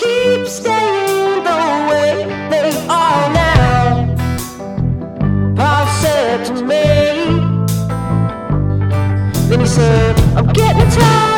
keep staying the way they are now. Paul said to me, then he said, I'm getting tired.